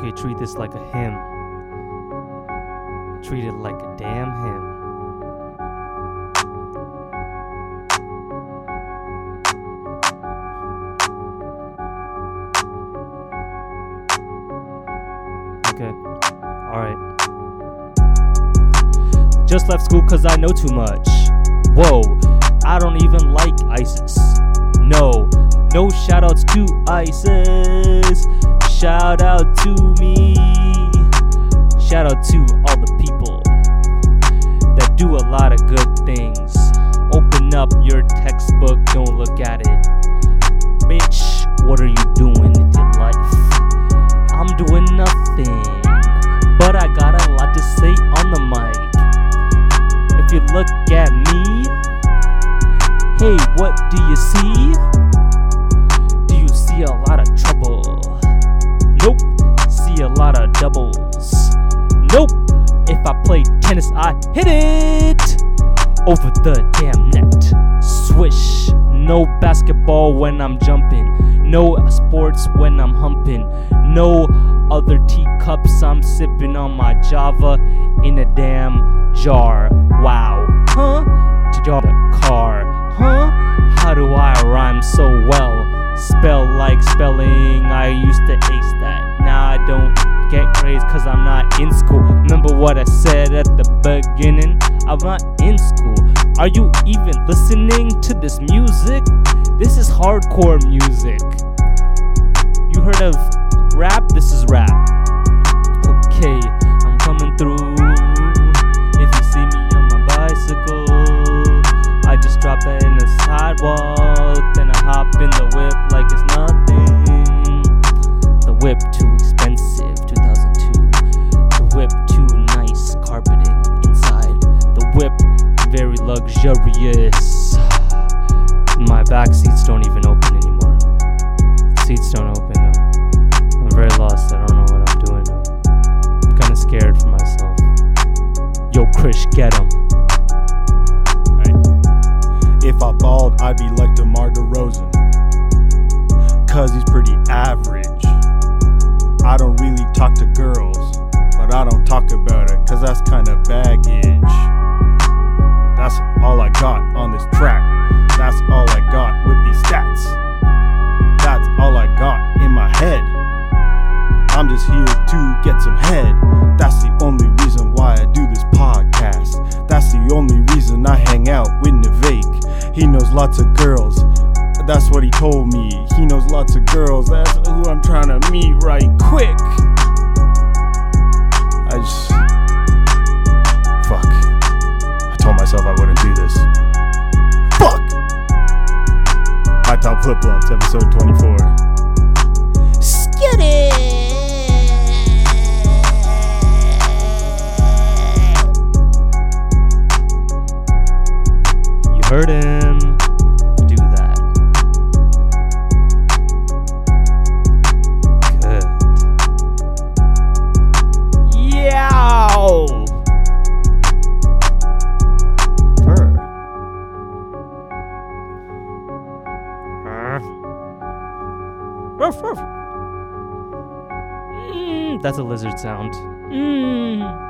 Okay, treat this like a hymn. Treat it like a damn hymn. Just left school cause I know too much. Whoa, I don't even like ISIS. No, no shoutouts to ISIS. Shout out to me. Shout out to all the people that do a lot of good things. Open up your textbook, don't look at it. Nope. If I play tennis, I hit it over the damn net. Swish. No basketball when I'm jumping. No sports when I'm humping. No other teacups. I'm sipping on my Java in a damn jar. Wow. Huh? Jar the car. Huh? How do I rhyme so well? Spell like spelling. I used to ace that. Now I don't get grades cause I'm not in school. Remember what I said at the beginning? I'm not in school. Are you even listening to this music? This is hardcore music. You heard of rap? This is rap. Luxurious. My back seats don't even open anymore. Seats don't open though. I'm very lost. I don't know what I'm doing now. I'm kind of scared for myself. Yo, Krish, get him. If I balled, I'd be like DeMar DeRozan. Cause he's pretty average. I don't really talk to girls, but I don't talk about it cause that's kinda baggage. That's all I got on this track. That's all I got with these stats. That's all I got in my head. I'm just here to get some head. That's the only reason why I do this podcast. That's the only reason I hang out with Nivek. He knows lots of girls. That's what he told me. He knows lots of girls. That's who I'm trying to meet right quick. High Top Flip Flops, episode 24. Skitty! You heard him. Ruff, ruff. Mm, that's a lizard sound. Mm.